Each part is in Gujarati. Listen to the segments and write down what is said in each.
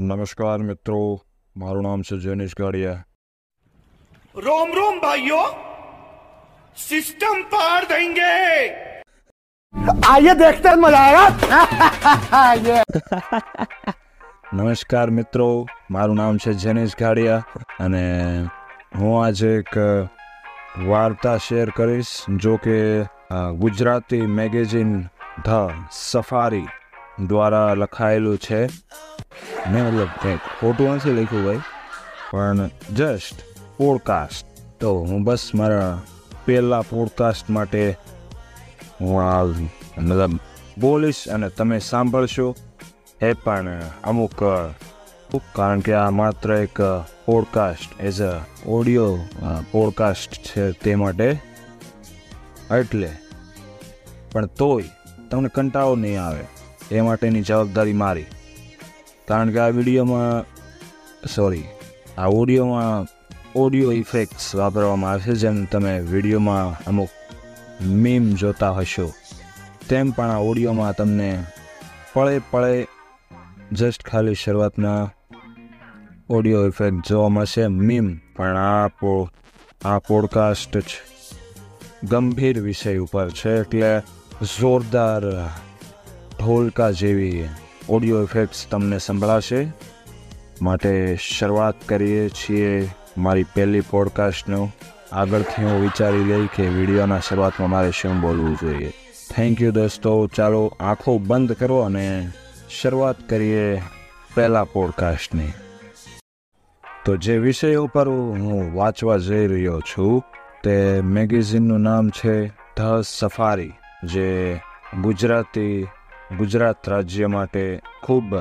નમસ્કાર મિત્રો મારું નામ છે જેનિશ ગાડિયા रोम रोम भाइयों सिस्टम पार देंगे आइए देखते हैं मजा आएगा નમસ્કાર મિત્રો મારું નામ છે જેનિશ ગાડિયા અને હું આજે એક વાર્તા શેર કરીશ જો કે અ, ગુજરાતી મેગેઝિન ધ સફારી દ્વારા લખાયેલું છે મેં મતલબ કંઈક ખોટું નથી લખ્યું ભાઈ પણ જસ્ટ પોડકાસ્ટ તો હું બસ મારા પહેલાં પોડકાસ્ટ માટે હું મતલબ બોલીશ અને તમે સાંભળશો. એ પણ અમુક કારણ કે આ માત્ર એક podcast as a audio podcast છે તે માટે. એટલે, પણ તોય તમને કંટાળો નહીં આવે. એ માટેની જવાબદારી મારી. કારણ કે આ વિડીયોમાં સોરી આ ઓડિયોમાં ઓડિયો ઇફેક્ટ્સ વાપરવામાં આવશે, જેમ તમે વિડીયોમાં અમુક મીમ જોતા હશો, તેમ પણ આ ઓડિયોમાં તમને પળે પળે જસ્ટ ખાલી શરૂઆતના ઓડિયો ઇફેક્ટ જોવા મળશે મીમ પણ આ પો, આ પોડકાસ્ટ ગંભીર વિષય ઉપર છે, એટલે જોરદાર ઢોલકા જેવી ઓડિયો ઇફેક્ટ્સ તમને સંભળાશે. માટે શરૂઆત કરીએ છીએ મારી પહેલી પોડકાસ્ટનો આગળથી હું વિચારી લઈ કે વિડીયોના શરૂઆતમાં મારે શું બોલવું જોઈએ. થેન્ક યુ દોસ્તો. ચાલો આંખો બંધ કરો અને શરૂઆત કરીએ પહેલા પોડકાસ્ટની તો જે વિષય ઉપર હું વાંચવા જઈ રહ્યો છું તે મેગેઝિનનું નામ છે ધ સફારી, જે ગુજરાતી ગુજરાત રાજ્ય માટે ખૂબ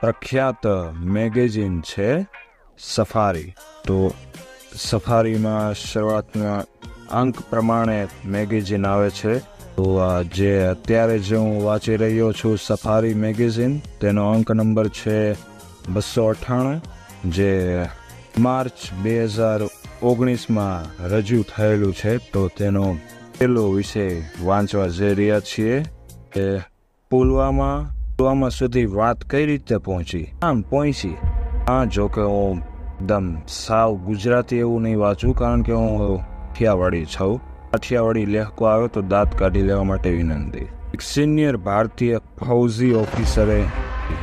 પ્રખ્યાત મેગેઝિન છે સફારી. તો સફારીમાં શરૂઆતના અંક પ્રમાણે મેગેઝિન આવે છે. તો આ જે અત્યારે જે હું વાંચી રહ્યો છું સફારી મેગેઝિન, તેનો અંક નંબર છે બસો અઠ્ઠાણું, જે માર્ચ બે હજાર ઓગણીસમાં રજૂ થયેલું છે. તો તેનો પહેલો વિષય વાંચવા જઈ રહ્યા છીએ. કે પુલવામા પુલવામા સુધી વાત કઈ રીતે પહોંચી? આમ પહોંચી. હા, જો કે હું એકદમ સાવ ગુજરાતી એવું નહીં વાંચું, કારણ કે હું કાઠિયાવાડી છું. કાઠિયાવાડી લેખકો આવ્યો તો દાંત કાઢી લેવા માટે વિનંતી. એક સિનિયર ભારતીય ફૌજી ઓફિસરે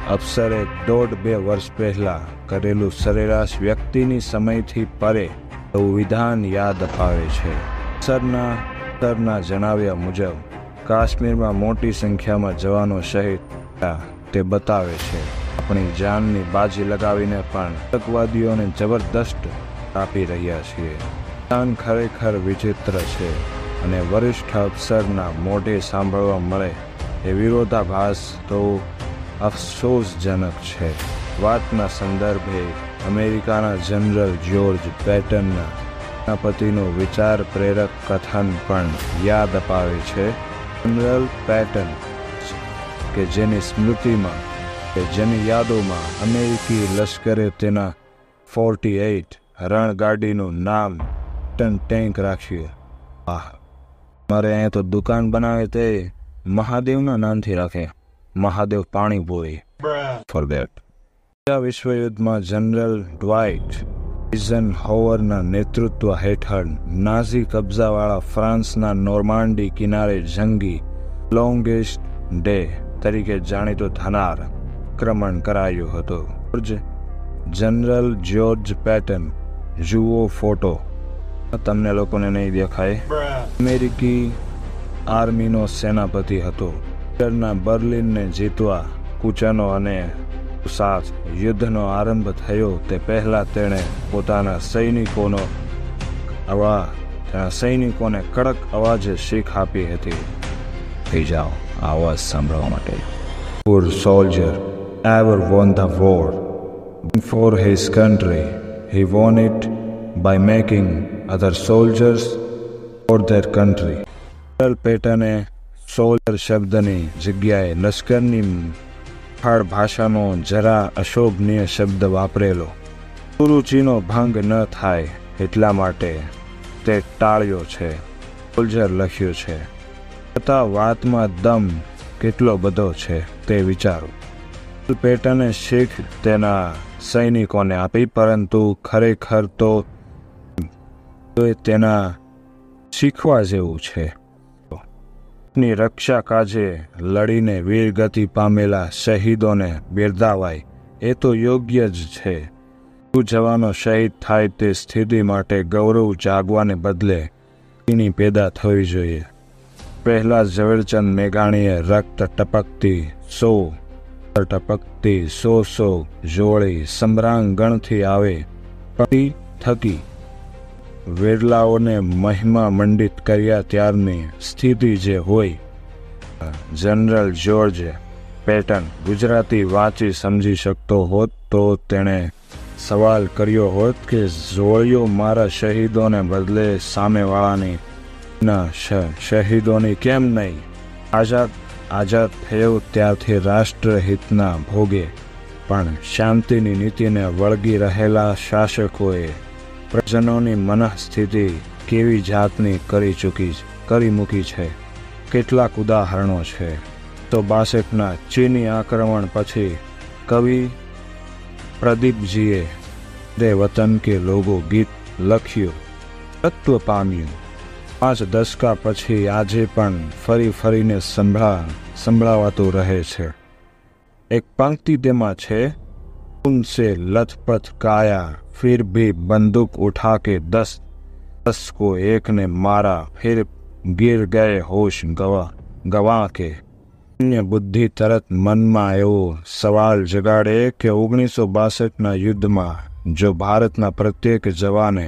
અફસરે દોઢ બે વર્ષ પહેલા કરેલું સરેરાશ વ્યક્તિની સમયથી પરે એવું વિધાન યાદ અપાવે છે. સરના સરના જણાવ્યા મુજબ કાશ્મીરમાં મોટી સંખ્યામાં જવાનો શહીદ તે બતાવે છે, આપણી જાનની બાજી લગાવીને પણ આતંકવાદીઓને જબરદસ્ત આપી રહ્યા છીએ. વિધાન ખરેખર વિચિત્ર છે અને વરિષ્ઠ અફસરના મોઢે સાંભળવા મળે એ વિરોધાભાસ તો અફસોસજનક છે. વાતના સંદર્ભે અમેરિકાના જનરલ જ્યોર્જ પેટનના સેનાપતિનું વિચાર પ્રેરક કથન પણ યાદ અપાવે છે. જનરલ પેટન કે જેની સ્મૃતિમાં કે જેની યાદોમાં અમેરિકી લશ્કરે તેના ફોર્ટી એઇટ રણગાડીનું નામ ટન ટેન્ક રાખ્યું આહ. મારે અહીંયા તો દુકાન બનાવે તે મહાદેવના નામથી રાખે. મહાદેવ પાણી પાણીપુરી ફોર દેટ બીજા વિશ્વયુદ્ધમાં જનરલ ડ્વાઇટ હોવરના નેતૃત્વ હેઠળ નાઝી કબજાવાળા ફ્રાન્સના નોર્માન્ડી કિનારે જંગી લોંગેસ્ટ ડે તરીકે જાણીતો થનાર આક્રમણ કરાયું હતું. જનરલ જ્યોર્જ પેટન જુઓ ફોટો. તમને લોકોને નહીં દેખાય? અમેરિકી આર્મીનો સેનાપતિ હતો. બર્લિનને જીતવા કૂચનો અને સાથ યુદ્ધનો આરંભ થયો તે પહેલા તેણે પોતાના સૈનિકોનો અવા તેના સૈનિકોને કડક અવાજે શીખ આપી હતી. થઈ જાઓ અવાજ સાંભળવા માટે. Poor soldier ever won the war for his country he won it by making other soldiers for their country પેટને soldier શબ્દની જગ્યાએ લશ્કરની ફાળ ભાષાનો જરા અશોભનીય શબ્દ વાપરેલો. ગુરુજીનો ભંગ ન થાય એટલા માટે તે ટાળ્યો છે સોલ્જર લખ્યું છે. છતાં વાતમાં દમ કેટલો બધો છે તે વિચારો. પેટને શીખ તેના સૈનિકોને આપી, પરંતુ ખરેખર તો તેના શીખવા જેવું છે. ની રક્ષા કાજે લડીને વીરગતિ પામેલા શહીદોને બિરદાવાય, એ તો યોગ્ય જ છે. તું જવાનો શહીદ થાય તે સ્થિતિ માટે ગૌરવ જાગવાને બદલે તેની પેદા થવી જોઈએ. પહેલા ઝવેરચંદ મેઘાણીએ રક્ત ટપકતી સો ટપકતી સો સો જોળી સમ્રાંગણથી આવે. પતિ થકી વેરલાઓને મહિમા મંડિત કર્યા ત્યારની સ્થિતિ જે હોય. જનરલ જ્યોર્જ પેટન ગુજરાતી વાંચી સમજી શકતો હોત તો તેણે સવાલ કર્યો હોત કે જોડીઓ મારા શહીદોને બદલે સામેવાળાની ના શહીદોની કેમ નહીં? આઝાદ આઝાદ થયો ત્યારથી રાષ્ટ્રહિતના ભોગે. પણ શાંતિની નીતિને વળગી રહેલા શાસકોએ પ્રજનોની મનઃસ્થિતિ કેવી જાતની કરી ચૂકી કરી મૂકી છે? કેટલાક ઉદાહરણો છે. તો બાસેટના ચીની આક્રમણ પછી કવિ પ્રદીપજીએ દે વતન કે લોગો ગીત લખ્યું, તત્વ પામ્યું. પાંચ દશકા પછી આજે પણ ફરી ફરીને સંભળા, સંભળાવાતું રહે છે. એક પંક્તિ તેમાં છે ઉનસે લથપથ કાયા फिर भी बंदूक उठा के दस दस को एक ने मारा फिर गिर गए होश गवा गवा के અન્ય બુદ્ધિ તરત મનમાં એવો સવાલ જગાડે કે ઓગણીસો બાસઠના યુદ્ધમાં જો ભારતના પ્રત્યેક જવાને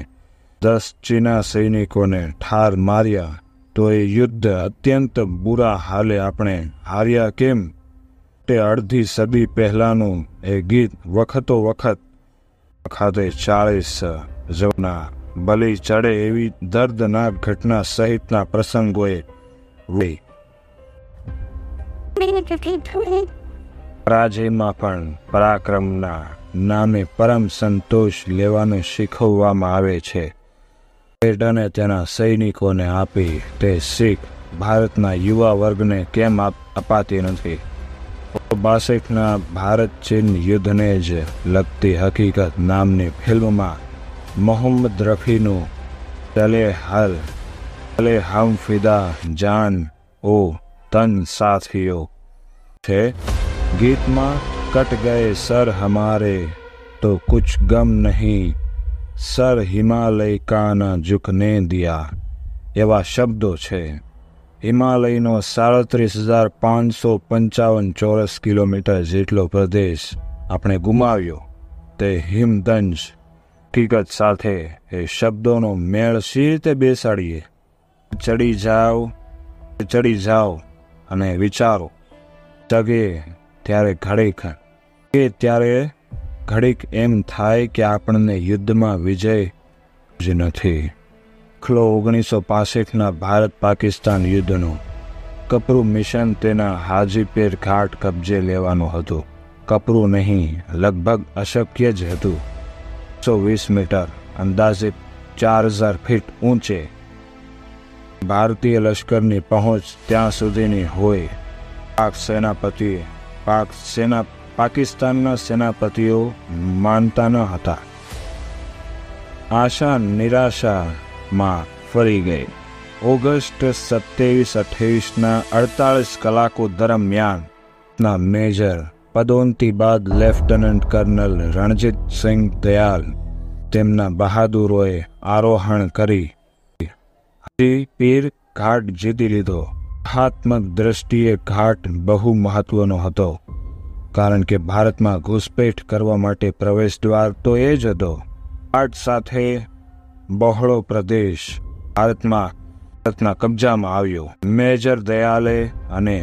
દસ ચીના સૈનિકોને ઠાર માર્યા તો એ યુદ્ધ અત્યંત બુરા હાલે આપણે હાર્યા કેમ તે અડધી સદી પહેલાનું એ ગીત વખતો વખત ખાતે ચાળીસ જવના બલી ચડે એવી દર્દનાક ઘટના સહિતના પ્રસંગોએ પરાજયમાં પણ પરાક્રમના નામે પરમ સંતોષ લેવાનું શીખવવામાં આવે છે. પેટને તેના સૈનિકોને આપી તે શીખ ભારતના યુવા વર્ગને કેમ અપાતી નથી? બાસઠના ભારત ચીન યુદ્ધને જ લગતી હકીકત નામની ફિલ્મમાં મોહમ્મદ રફીનું ચલે હલ ચલે હમ ફિદા, જાન ઓ તન સાથીઓ છે. ગીતમાં કટ ગયે સર હમારે તો કુછ ગમ નહીં, સર હિમાલય કાના ઝુકને દિયા એવા શબ્દો છે. હિમાલયનો સાડત્રીસ હજાર પાંચસો પંચાવન ચોરસ કિલોમીટર જેટલો પ્રદેશ આપણે ગુમાવ્યો. તે હિમદંજ હકીકત સાથે એ શબ્દોનો મેળ સી રીતે બેસાડીએ? ચડી જાઓ ચડી જાઓ અને વિચારો. જગે ત્યારે ઘડીક. કે ત્યારે? ઘડીક એમ થાય કે આપણને યુદ્ધમાં વિજય જ નથી. દાખલો ઓગણીસો પાસઠના ભારત પાકિસ્તાન યુદ્ધનું. કપરું મિશન તેના હાજીપીર ઘાટ કબજે લેવાનું હતું. કપરું નહીં, લગભગ અશક્ય જ હતું. સો વીસ મીટર, અંદાજે ચાર હજાર ફીટ ઊંચે. ભારતીય લશ્કરની પહોંચ ત્યાં સુધીની હોય. પાક સેનાપતિએ, પાક સેના, પાકિસ્તાનના સેનાપતિઓ માનતા ન હતા. આશા, નિરાશા માં ફરી ગઈ. ઓગસ્ટ સત્યાવીસ અઠ્યાવીસના અડતાલીસ કલાકો દરમિયાન ના મેજર પદોન્નતિ બાદ લેફ્ટનન્ટ કર્નલ રણજીત સિંહ દયાલ તેમના બહાદુરોએ આરોહણ કરી. પીર ઘાટ જીતી લીધો. હાત્મક દ્રષ્ટિએ ઘાટ બહુ મહત્વનો હતો, કારણ કે ભારતમાં ઘૂસપેઠ કરવા માટે પ્રવેશ દ્વાર તો એ જ હતો. ઘાટ સાથે બહોળો પ્રદેશ ભારતમાં ભારતના કબજામાં આવ્યો. મેજર દયાલે અને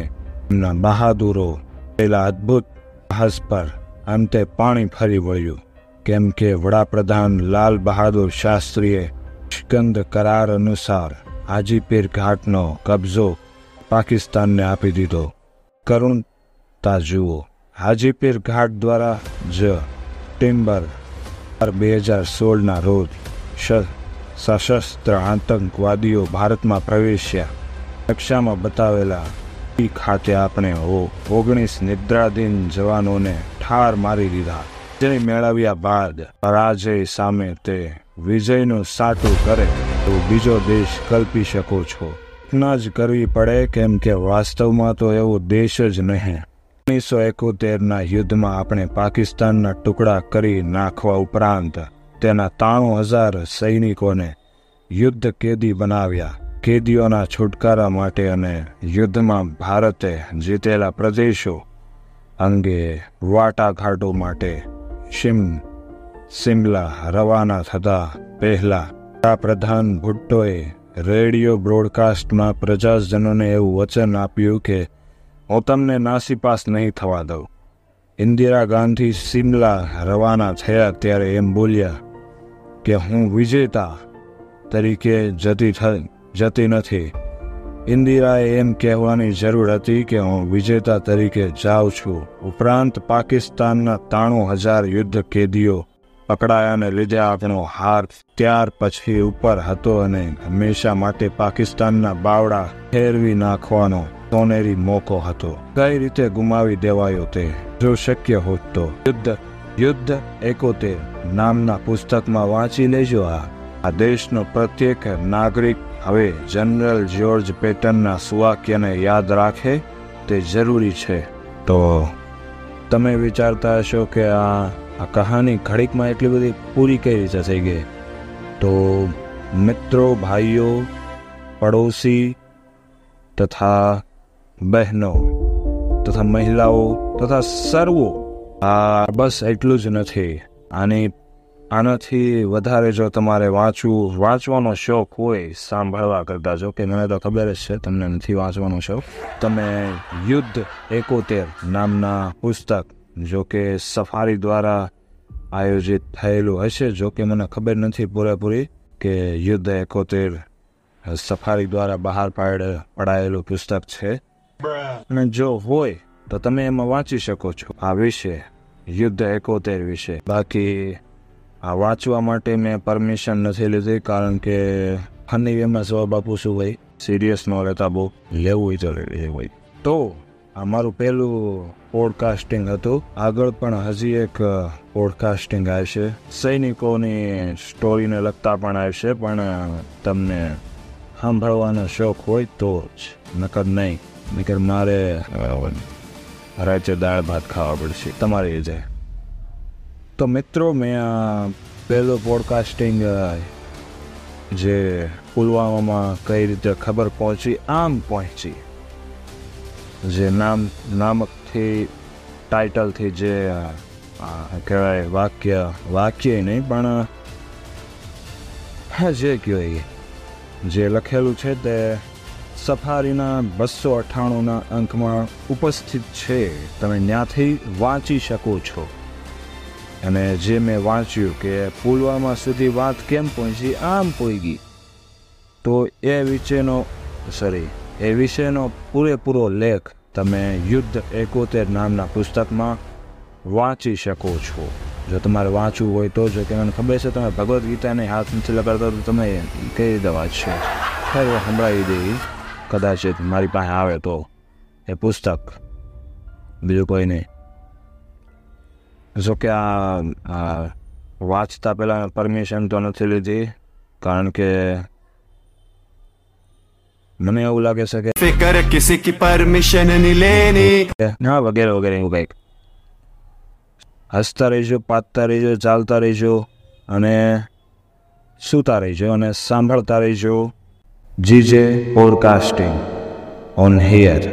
એમના બહાદુરો પેલા અદ્ભુત સાહસ પર અંતે પાણી ફરી વળ્યું. કેમ કે વડાપ્રધાન લાલ બહાદુર શાસ્ત્રીએ સ્કંદ કરાર અનુસાર હાજીપીર ઘાટનો કબજો પાકિસ્તાનને આપી દીધો. કરુણતા જુઓ હાજીપીર ઘાટ દ્વારા જ ટિમ્બર, બે હજાર સોળના રોજ સશસ્ત્ર આતંકવાદીઓ ભારતમાં પ્રવેશ્યા. નકશામાં બતાવેલા ખાતે આપણે ઓગણીસ નિદ્રાધીન જવાનોને ઠાર મારી દીધા. વિજય મેળવ્યા બાદ પરાજય સામે તે વિજયનું સાટું કરે. તો બીજો દેશ કલ્પી શકો છો. ના જ કરવી પડે કેમ કે વાસ્તવમાં તો એવો દેશ જ નહીં. ઓગણીસો એકોતેરના યુદ્ધમાં આપણે પાકિસ્તાનના ટુકડા કરી નાખવા ઉપરાંત તેના ત્રાણું હજાર સૈનિકોને યુદ્ધ કેદી બનાવ્યા. કેદીઓના છુટકારા માટે અને યુદ્ધમાં ભારતે જીતેલા પ્રદેશો અંગે વાટાઘાટો માટે શિમ, સિમલા રવાના થતા પહેલા પ્રધાન ભુટ્ટોએ રેડિયો બ્રોડકાસ્ટમાં પ્રજાજનોને એવું વચન આપ્યું કે, હું તમને નાસીપાસ નહીં થવા દઉં. ઇન્દિરા ગાંધી સિમલા રવાના થયા ત્યારે એમ બોલ્યા કે હું વિજેતા તરીકે જતી જતી નથી. ઇન્દિરાએ એમ કહેવાની જરૂર હતી કે હું વિજેતા તરીકે જાઉં છું. ઉપરાંત પાકિસ્તાનના ત્રાણું હજાર યુદ્ધ કેદીઓ પકડાયાને લીધે આપણો હાર ત્યાર પછી ઉપર હતો અને હંમેશા માટે પાકિસ્તાનના બાવડા ફેરવી નાખવાનો સોનેરી મોકો હતો. કઈ રીતે ગુમાવી દેવાયો તે જો શક્ય હોત તો યુદ્ધ યુદ્ધ એકોતેર નામના પુસ્તકમાં વાંચી લેજો આ. આ દેશનો પ્રત્યેક નાગરિક હવે જનરલ જ્યોર્જ પેટનના સુવાક્યને યાદ રાખે, તે જરૂરી છે. તો તમે વિચારતા હશો કે આ આ કહાની ઘડીકમાં એટલી બધી પૂરી કઈ રીતે થઈ ગઈ? તો મિત્રો, ભાઈઓ, પડોશી તથા બહેનો તથા મહિલાઓ તથા સર્વો આ બસ એટલું જ નથી. આની, આનાથી વધારે જો તમારે વાંચવું, વાંચવાનો શોખ હોય, સાંભળવા કરતા જો કે મને તો ખબર જ છે, તમને નથી વાંચવાનો શોખ. તમે યુદ્ધ એકોતેર નામના પુસ્તક જો કે સફારી દ્વારા આયોજિત થયેલું હશે, જો કે મને ખબર નથી પૂરેપૂરી કે યુદ્ધ એકોતેર સફારી દ્વારા બહાર પાડ, પડાયેલું પુસ્તક છે. અને જો હોય તો તમે એમાં વાંચી શકો છો આ વિશે, યુદ્ધ એકોતેર વિશે. બાકી આ વાંચવા માટે મેં પરમિશન નથી લીધી કારણ કે ફની વેમાં જવાબ આપું છું ભાઈ. સિરિયસ ન રહેતા બહુ. લેવું હોય તો લેવું તો આ મારું પહેલું પોડકાસ્ટિંગ હતું. આગળ પણ હજી એક પોડકાસ્ટિંગ આવશે સૈનિકોની સ્ટોરીને લગતા પણ આવશે પણ તમને સાંભળવાનો શોખ હોય તો જ. નકર નહીં. નકર મારે રાતે દાળ ભાત ખાવા પડશે. તમારી રીતે તો મિત્રો, મેં આ પહેલો પોડકાસ્ટિંગ જે પુલવામામાં કઈ રીતે ખબર પહોંચી, આમ પહોંચી. જે નામ, નામકથી ટાઇટલથી જે કહેવાય વાક્ય વાક્ય નહીં, પણ હા, જે કહેવાય જે લખેલું છે તે સફારીના બસો અઠ્ઠાણુંના અંકમાં ઉપસ્થિત છે. તમે ત્યાંથી વાંચી શકો છો. અને જે મેં વાંચ્યું કે પુલવામા સુધી વાત કેમ પહોંચી, આમ પહોંચી. તો એ વિશેનો સોરી એ વિશેનો પૂરેપૂરો લેખ તમે યુદ્ધ એકોતેર નામના પુસ્તકમાં વાંચી શકો છો. જો તમારે વાંચવું હોય તો જો કે મને ખબર છે, તમે ભગવદ્ ગીતાને હાથ નથી લગાડતા તો તમે કહી દેવા વાંચશો ખરું સંભળાવી દે. કદાચ મારી પાસે આવે તો એ પુસ્તક. બીજું કોઈ નહીં. જો કે આ વાંચતા પહેલાં પરમિશન તો નથી લીધી કારણ કે મને એવું લાગે છે કે ફિકર કિસી કી પરમિશનની લેની. ના વગેરે વગેરે એવું કંઈક. હસતા રહીશું પાતતા રહીશું ચાલતા રહીશું અને સૂતા રહીશું અને સાંભળતા રહીશું જીજે પોડકાસ્ટિંગ ઓન હિયર